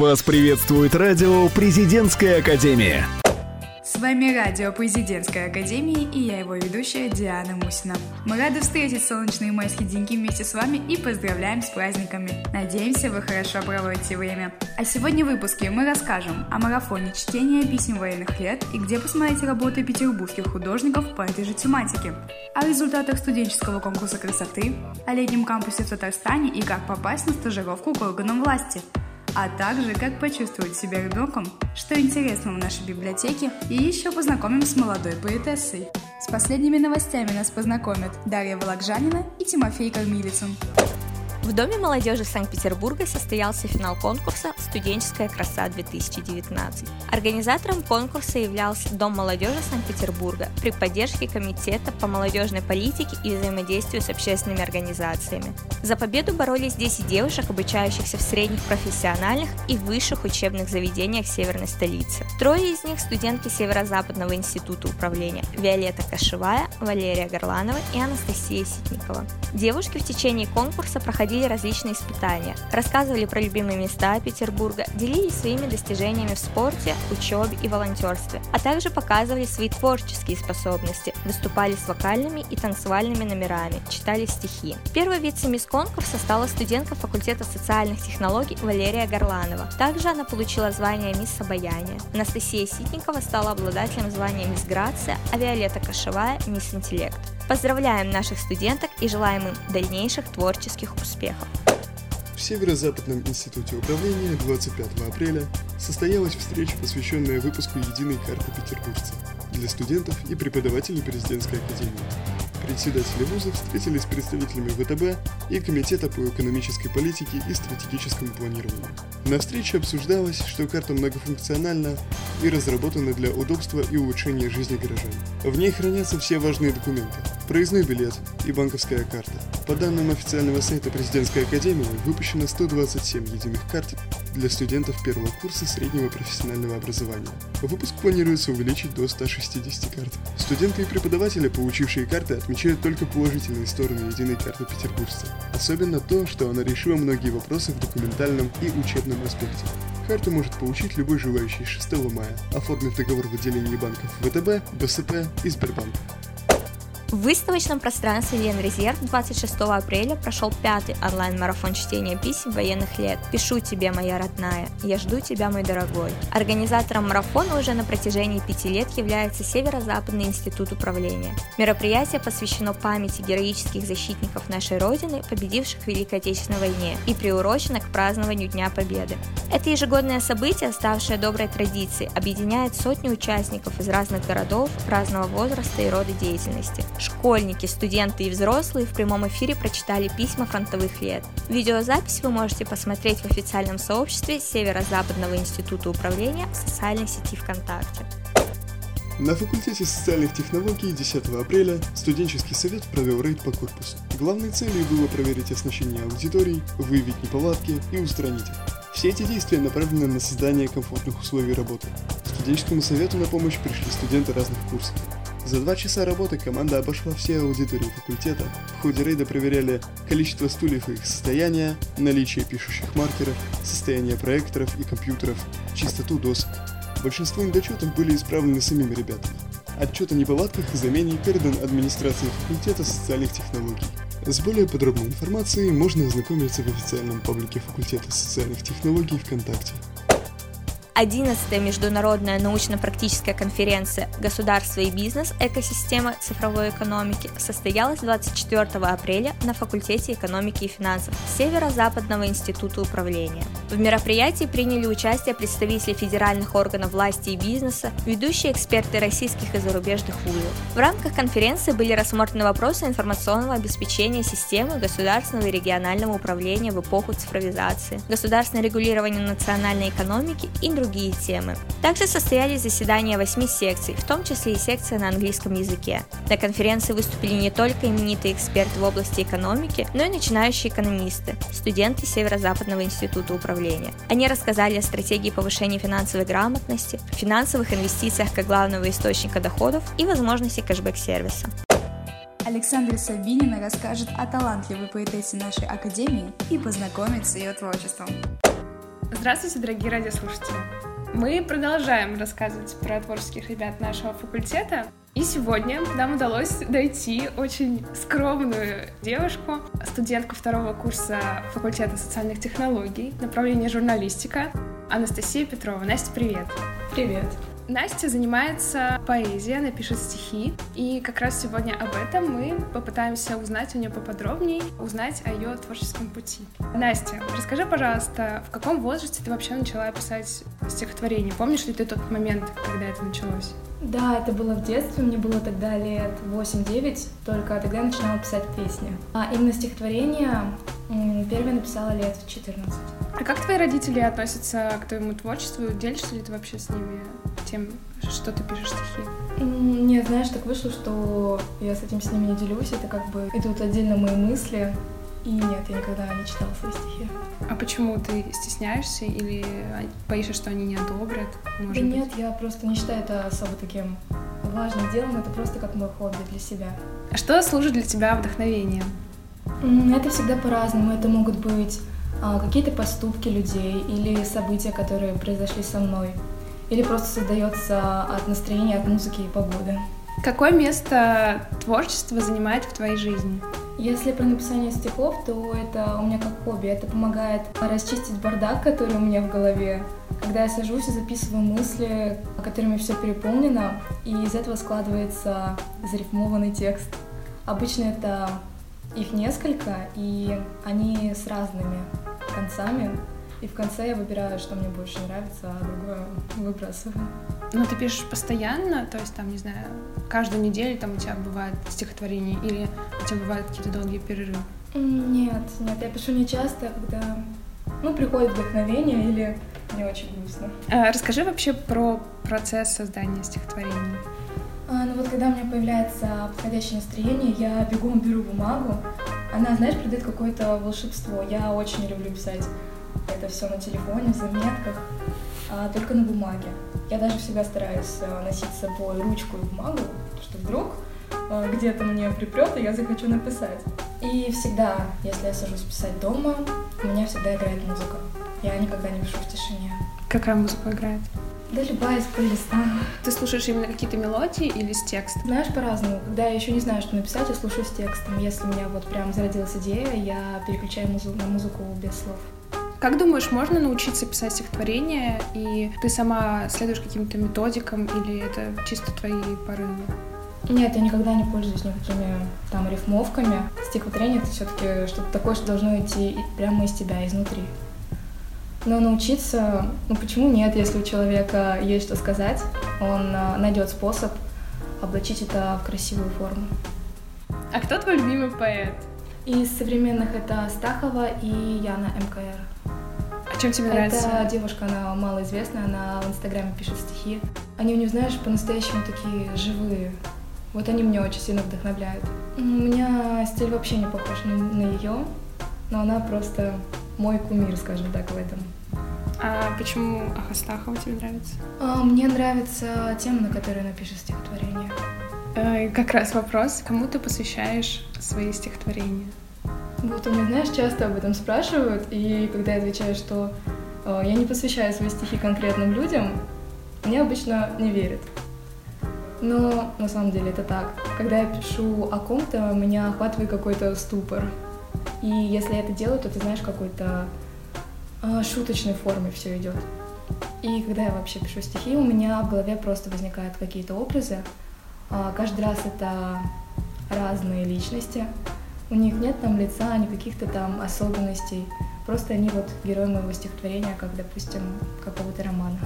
Вас приветствует радио «Президентская академия». С вами радио «Президентская академия» и я его ведущая Диана Мусина. Мы рады встретить солнечные майские деньги вместе с вами и поздравляем с праздниками. Надеемся, вы хорошо проводите время. А сегодня в выпуске мы расскажем о марафоне чтения писем военных лет и где посмотреть работы петербургских художников по этой же тематике, о результатах студенческого конкурса красоты, о летнем кампусе в Татарстане и как попасть на стажировку к органам власти – а также как почувствовать себя ребенком, что интересно в нашей библиотеке и еще познакомим с молодой поэтессой. С последними новостями нас познакомят Дарья Волокжанина и Тимофей Кормилицын. В Доме молодежи Санкт-Петербурга состоялся финал конкурса «Студенческая краса-2019». Организатором конкурса являлся Дом молодежи Санкт-Петербурга при поддержке Комитета по молодежной политике и взаимодействию с общественными организациями. За победу боролись 10 девушек, обучающихся в средних профессиональных и высших учебных заведениях северной столицы. Трое из них – студентки Северо-Западного института управления Виолетта Кашевая, Валерия Горланова и Анастасия Ситникова. Девушки в течение конкурса проходили проходили различные испытания, рассказывали про любимые места Петербурга, делились своими достижениями в спорте, учебе и волонтерстве, а также показывали свои творческие способности, выступали с вокальными и танцевальными номерами, читали стихи. Первой вице-мисс конкурса стала студентка факультета социальных технологий Валерия Горланова. Также она получила звание мисс Обаяния. Анастасия Ситникова стала обладателем звания мисс Грация, а Виолетта Кашевая – мисс Интеллект. Поздравляем наших студенток и желаем им дальнейших творческих успехов. В Северо-Западном институте управления 25 апреля состоялась встреча, посвященная выпуску единой карты петербуржца для студентов и преподавателей президентской академии. Председатели вузов встретились с представителями ВТБ и Комитета по экономической политике и стратегическому планированию. На встрече обсуждалось, что карта многофункциональна и разработана для удобства и улучшения жизни горожан. В ней хранятся все важные документы – проездной билет и банковская карта. По данным официального сайта Президентской академии, выпущено 127 единых карт для студентов первого курса среднего профессионального образования. Выпуск планируется увеличить до 160 карт. Студенты и преподаватели, получившие карты, отмечают только положительные стороны единой карты петербуржца. Особенно то, что она решила многие вопросы в документальном и учебном аспекте. Карту может получить любой желающий 6 мая, оформив договор в отделении банков ВТБ, БСП и Сбербанк. В выставочном пространстве Ленрезерв 26 апреля прошел пятый онлайн-марафон чтения писем военных лет «Пишу тебе, моя родная, я жду тебя, мой дорогой». Организатором марафона уже на протяжении пяти лет является Северо-Западный институт управления. Мероприятие посвящено памяти героических защитников нашей Родины, победивших в Великой Отечественной войне, и приурочено к празднованию Дня Победы. Это ежегодное событие, ставшее доброй традицией, объединяет сотни участников из разных городов, разного возраста и рода деятельности. Школьники, студенты и взрослые в прямом эфире прочитали письма фронтовых лет. Видеозапись вы можете посмотреть в официальном сообществе Северо-Западного института управления в социальной сети ВКонтакте. На факультете социальных технологий 10 апреля студенческий совет провел рейд по корпусу. Главной целью было проверить оснащение аудиторий, выявить неполадки и устранить их. Все эти действия направлены на создание комфортных условий работы. Студенческому совету на помощь пришли студенты разных курсов. За два часа работы команда обошла все аудитории факультета. В ходе рейда проверяли количество стульев и их состояние, наличие пишущих маркеров, состояние проекторов и компьютеров, чистоту досок. Большинство недочетов были исправлены самими ребятами. Отчет о неполадках и замене передан администрации факультета социальных технологий. С более подробной информацией можно ознакомиться в официальном паблике факультета социальных технологий ВКонтакте. 11-я международная научно-практическая конференция «Государство и бизнес. Экосистема цифровой экономики» состоялась 24 апреля на факультете экономики и финансов Северо-Западного института управления. В мероприятии приняли участие представители федеральных органов власти и бизнеса, ведущие эксперты российских и зарубежных вузов. В рамках конференции были рассмотрены вопросы информационного обеспечения системы государственного и регионального управления в эпоху цифровизации, государственное регулирование национальной экономики и другие другие темы. Также состоялись заседания восьми секций, в том числе и секция на английском языке. На конференции выступили не только именитые эксперты в области экономики, но и начинающие экономисты, студенты Северо-Западного института управления. Они рассказали о стратегии повышения финансовой грамотности, финансовых инвестициях как главного источника доходов и возможности кэшбэк-сервиса. Александра Сабинина расскажет о талантливой поэтессе нашей академии и познакомит с ее творчеством. Здравствуйте, дорогие радиослушатели! Мы продолжаем рассказывать про творческих ребят нашего факультета. И сегодня нам удалось дойти очень скромную девушку, студентку второго курса факультета социальных технологий, направление журналистика, Анастасия Петрова. Настя, привет! Привет! Настя занимается поэзией, она пишет стихи, и как раз сегодня об этом мы попытаемся узнать у нее поподробнее, узнать о ее творческом пути. Настя, расскажи, пожалуйста, в каком возрасте ты вообще начала писать стихотворение? Помнишь ли ты тот момент, когда это началось? Да, это было в детстве, мне было тогда лет 8-9, только тогда я начинала писать песни. А именно стихотворение первое написала лет в 14. А как твои родители относятся к твоему творчеству? Делишься ли ты вообще с ними тем, что ты пишешь стихи? Нет, знаешь, так вышло, что я с этим с ними не делюсь. Это как бы идут отдельно мои мысли. И нет, я никогда не читала свои стихи. А почему ты стесняешься или боишься, что они не одобрят? Может да быть? нет, я просто не считаю это особо таким важным делом. Это просто как мой хобби для себя. А что служит для тебя вдохновением? Это всегда по-разному. Это могут быть а, какие-то поступки людей или события, которые произошли со мной или просто создается от настроения, от музыки и погоды. Какое место творчество занимает в твоей жизни? Если про написание стихов, то это у меня как хобби. Это помогает расчистить бардак, который у меня в голове. Когда я сажусь и записываю мысли, которыми все переполнено, и из этого складывается зарифмованный текст. Обычно это их несколько, и они с разными концами. И в конце я выбираю, что мне больше нравится, а другое выбрасываю. Ну, ты пишешь постоянно, то есть там, не знаю, каждую неделю там у тебя бывает стихотворение или у тебя бывают какие-то долгие перерывы? Нет, нет, я пишу не часто, когда, ну, приходит вдохновение или мне очень грустно. А, расскажи вообще про процесс создания стихотворений. А, ну вот когда у меня появляется подходящее настроение, я бегом беру бумагу. Она, знаешь, придает какое-то волшебство. Я очень люблю писать это все на телефоне, в заметках, а только на бумаге. Я даже всегда стараюсь э, носить с собой ручку и бумагу, что вдруг э, где-то мне припрет, и я захочу написать. И всегда, если я сажусь писать дома, у меня всегда играет музыка. Я никогда не пишу в тишине. Какая музыка играет? Да любая из плейлиста. Ты слушаешь именно какие-то мелодии или с текстом? Знаешь, по-разному. Когда я еще не знаю, что написать, я слушаю с текстом. Если у меня вот прям зародилась идея, я переключаю музыку на музыку без слов. Как думаешь, можно научиться писать стихотворение, и ты сама следуешь каким-то методикам, или это чисто твои порывы? Нет, я никогда не пользуюсь никакими там рифмовками. Стихотворение — это все-таки что-то такое, что должно идти прямо из тебя, изнутри. Но научиться, ну почему нет, если у человека есть что сказать, он а, найдет способ облачить это в красивую форму. А кто твой любимый поэт? Из современных это Стахова и Яна МКР. Чем тебе нравится? Это девушка, она малоизвестная, она в Инстаграме пишет стихи. Они у нее, знаешь, по-настоящему такие живые. Вот они меня очень сильно вдохновляют. У меня стиль вообще не похож на, на ее, но она просто мой кумир, скажем так, в этом. А почему Ахастахова тебе нравится? А, мне нравится тема, на которой она пишет стихотворение. А, как раз вопрос, кому ты посвящаешь свои стихотворения? Вот у меня, знаешь, часто об этом спрашивают, и когда я отвечаю, что э, я не посвящаю свои стихи конкретным людям, мне обычно не верят. Но на самом деле это так. Когда я пишу о ком-то, меня охватывает какой-то ступор. И если я это делаю, то ты знаешь, какой-то э, шуточной форме все идет. И когда я вообще пишу стихи, у меня в голове просто возникают какие-то образы. Э, каждый раз это разные личности. У них нет там лица, ни каких-то там особенностей. Просто они вот герои моего стихотворения, как, допустим, какого-то романа.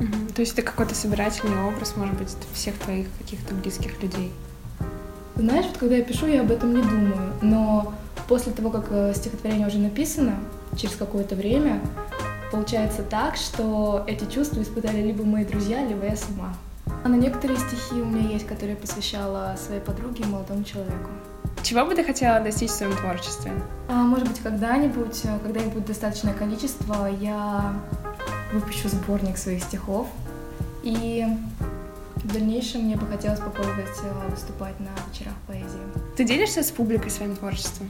Угу. То есть это какой-то собирательный образ, может быть, всех твоих каких-то близких людей? Знаешь, вот когда я пишу, я об этом не думаю. Но после того, как э, стихотворение уже написано, через какое-то время, получается так, что эти чувства испытали либо мои друзья, либо я сама. А на некоторые стихи у меня есть, которые я посвящала своей подруге и молодому человеку. Чего бы ты хотела достичь в своем творчестве? А, может быть, когда-нибудь, э, когда их будет достаточное количество, я выпущу сборник своих стихов. И в дальнейшем мне бы хотелось попробовать э, выступать на вечерах поэзии. Ты делишься с публикой своим творчеством?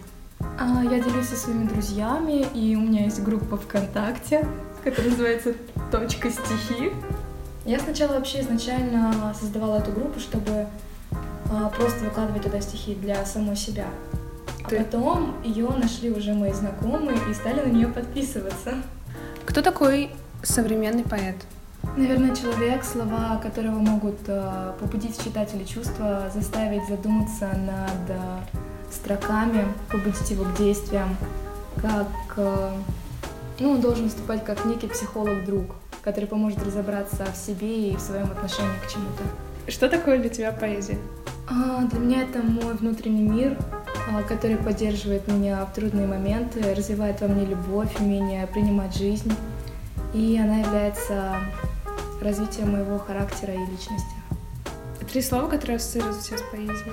А, я делюсь со своими друзьями, и у меня есть группа ВКонтакте. который называется «Точка стихи». Я сначала вообще изначально создавала эту группу, чтобы а, просто выкладывать туда стихи для самой себя. А Ты- потом ее нашли уже мои знакомые и стали на нее подписываться. Кто такой современный поэт? Наверное, человек, слова которого могут э, побудить в читателе чувства, заставить задуматься над строками, побудить его к действиям, как... э, ну, он должен выступать как некий психолог-друг, который поможет разобраться в себе и в своем отношении к чему-то. Что такое для тебя поэзия? А, Для меня это мой внутренний мир, а, который поддерживает меня в трудные моменты, развивает во мне любовь, умение принимать жизнь. И она является развитием моего характера и личности. Три слова, которые ассоциируются с поэзией.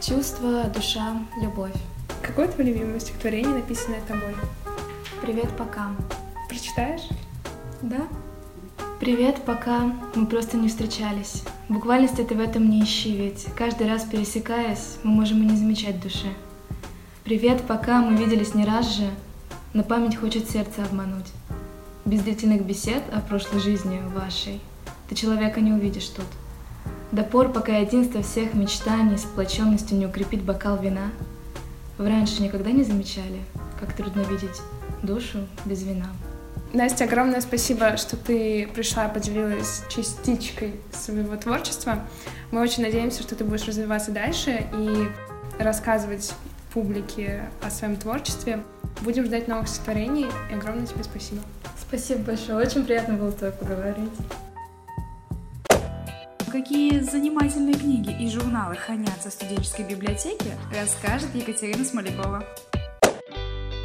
Чувство, душа, любовь. Какое твое любимое стихотворение, написанное тобой? Привет, пока. Прочитаешь? Да? Привет, пока мы просто не встречались. Буквальности ты в этом не ищи, ведь каждый раз пересекаясь, мы можем и не замечать души. Привет, пока мы виделись не раз же, но память хочет сердце обмануть. Без длительных бесед о прошлой жизни вашей ты человека не увидишь тут. До пор, пока единство всех мечтаний сплоченностью не укрепит бокал вина, вы раньше никогда не замечали, как трудно видеть душу без вина. Настя, огромное спасибо, что ты пришла и поделилась частичкой своего творчества. Мы очень надеемся, что ты будешь развиваться дальше и рассказывать публике о своем творчестве. Будем ждать новых стихотворений, и огромное тебе спасибо. Спасибо большое, очень приятно было с тобой поговорить. Какие занимательные книги и журналы хранятся в студенческой библиотеке, расскажет Екатерина Смолякова.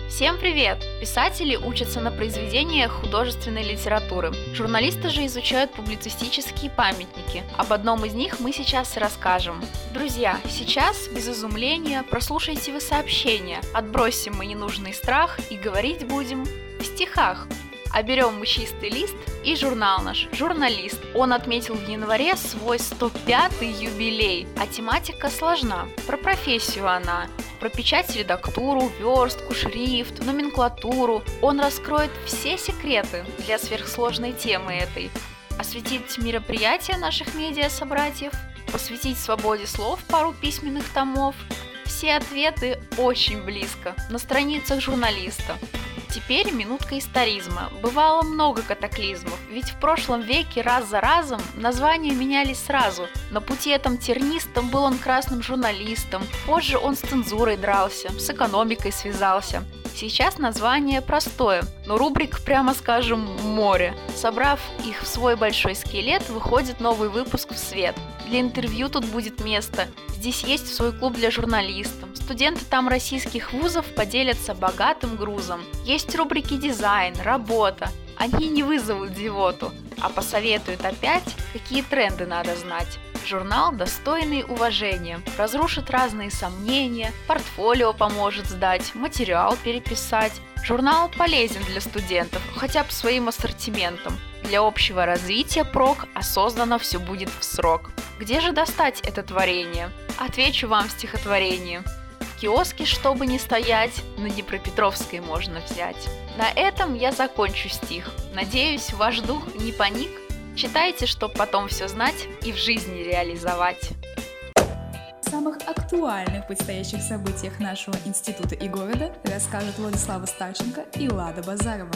Всем привет! Писатели учатся на произведениях художественной литературы. Журналисты же изучают публицистические памятники. Об одном из них мы сейчас расскажем. Друзья, сейчас, без изумления, прослушайте вы сообщение, отбросим мы ненужный страх и говорить будем в стихах. А берем чистый лист и журнал наш, журналист. Он отметил в январе свой 105-й юбилей, а тематика сложна. Про профессию она, про печать, редактуру, верстку, шрифт, номенклатуру. Он раскроет все секреты для сверхсложной темы этой. Осветить мероприятия наших медиа-собратьев, посвятить свободе слов пару письменных томов. Все ответы очень близко, на страницах журналиста. Теперь минутка историзма. Бывало много катаклизмов, ведь в прошлом веке раз за разом названия менялись сразу. На пути этом тернистом был он красным журналистом, позже он с цензурой дрался, с экономикой связался. Сейчас название простое, но рубрик, прямо скажем, море. Собрав их в свой большой скелет, выходит новый выпуск в свет. Для интервью тут будет место. Здесь есть свой клуб для журналистов. Студенты там российских вузов поделятся богатым грузом. Есть рубрики дизайн, работа. Они не вызовут зевоту, а посоветуют опять, какие тренды надо знать. Журнал достойный уважения, разрушит разные сомнения, портфолио поможет сдать, материал переписать. Журнал полезен для студентов, хотя бы своим ассортиментом. Для общего развития прок осознанно все будет в срок. Где же достать это творение? Отвечу вам в стихотворении. В киоске, чтобы не стоять, на Днепропетровской можно взять. На этом я закончу стих. Надеюсь, ваш дух не паник. Читайте, чтобы потом все знать и в жизни реализовать. Самых актуальных предстоящих событиях нашего института и города расскажут Владислава Старченко и Лада Базарова.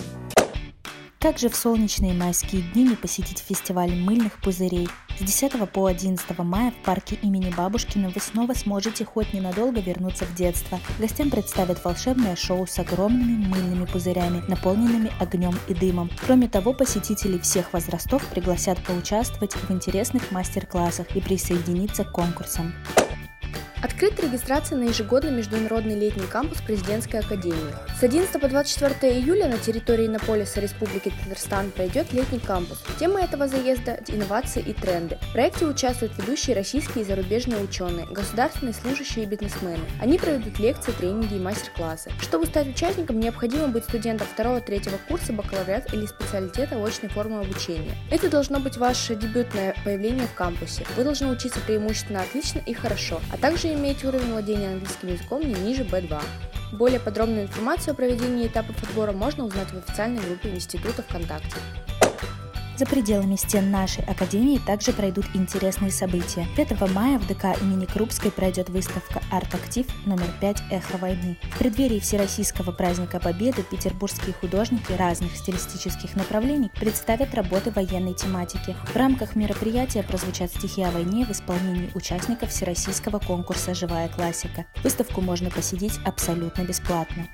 Также в солнечные майские дни не посетить фестиваль мыльных пузырей. С 10 по 11 мая в парке имени Бабушкина вы снова сможете хоть ненадолго вернуться в детство. Гостям представят волшебное шоу с огромными мыльными пузырями, наполненными огнем и дымом. Кроме того, посетителей всех возрастов пригласят поучаствовать в интересных мастер-классах и присоединиться к конкурсам. Открыта регистрация на ежегодный международный летний кампус президентской академии. С 11 по 24 июля на территории Иннополиса Республики Татарстан пройдет летний кампус. Тема этого заезда – инновации и тренды. В проекте участвуют ведущие российские и зарубежные ученые, государственные служащие и бизнесмены. Они проведут лекции, тренинги и мастер-классы. Чтобы стать участником, необходимо быть студентом 2-3 курса бакалавриат или специалитета очной формы обучения. Это должно быть ваше дебютное появление в кампусе. Вы должны учиться преимущественно отлично и хорошо, а также иметь уровень владения английским языком не ниже B2. Более подробную информацию о проведении этапов отбора можно узнать в официальной группе Института ВКонтакте. За пределами стен нашей академии также пройдут интересные события. 5 мая в ДК имени Крупской пройдет выставка «Арт-актив» номер 5 «Эхо войны». В преддверии Всероссийского праздника Победы петербургские художники разных стилистических направлений представят работы военной тематики. В рамках мероприятия прозвучат стихи о войне в исполнении участников Всероссийского конкурса «Живая классика». Выставку можно посетить абсолютно бесплатно.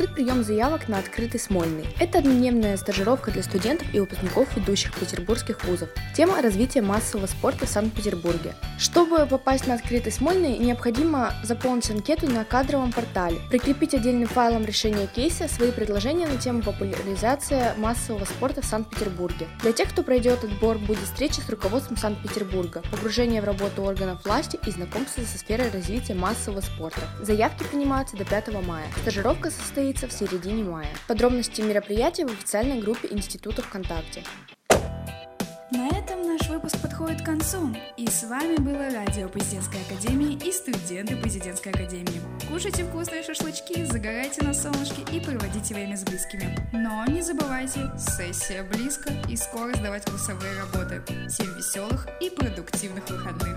Открыт прием заявок на открытый Смольный. Это однодневная стажировка для студентов и выпускников ведущих петербургских вузов. Тема развития массового спорта в Санкт-Петербурге. Чтобы попасть на открытый Смольный, необходимо заполнить анкету на кадровом портале, прикрепить отдельным файлом решения кейса свои предложения на тему популяризация массового спорта в Санкт-Петербурге. Для тех, кто пройдет отбор, будет встреча с руководством Санкт-Петербурга, погружение в работу органов власти и знакомство со сферой развития массового спорта. Заявки принимаются до 5 мая. Стажировка состоит состоится в середине мая. Подробности мероприятия в официальной группе Института ВКонтакте. На этом наш выпуск подходит к концу. И с вами было Радио Президентской Академии и студенты Президентской Академии. Кушайте вкусные шашлычки, загорайте на солнышке и проводите время с близкими. Но не забывайте, сессия близко и скоро сдавать курсовые работы. Всем веселых и продуктивных выходных.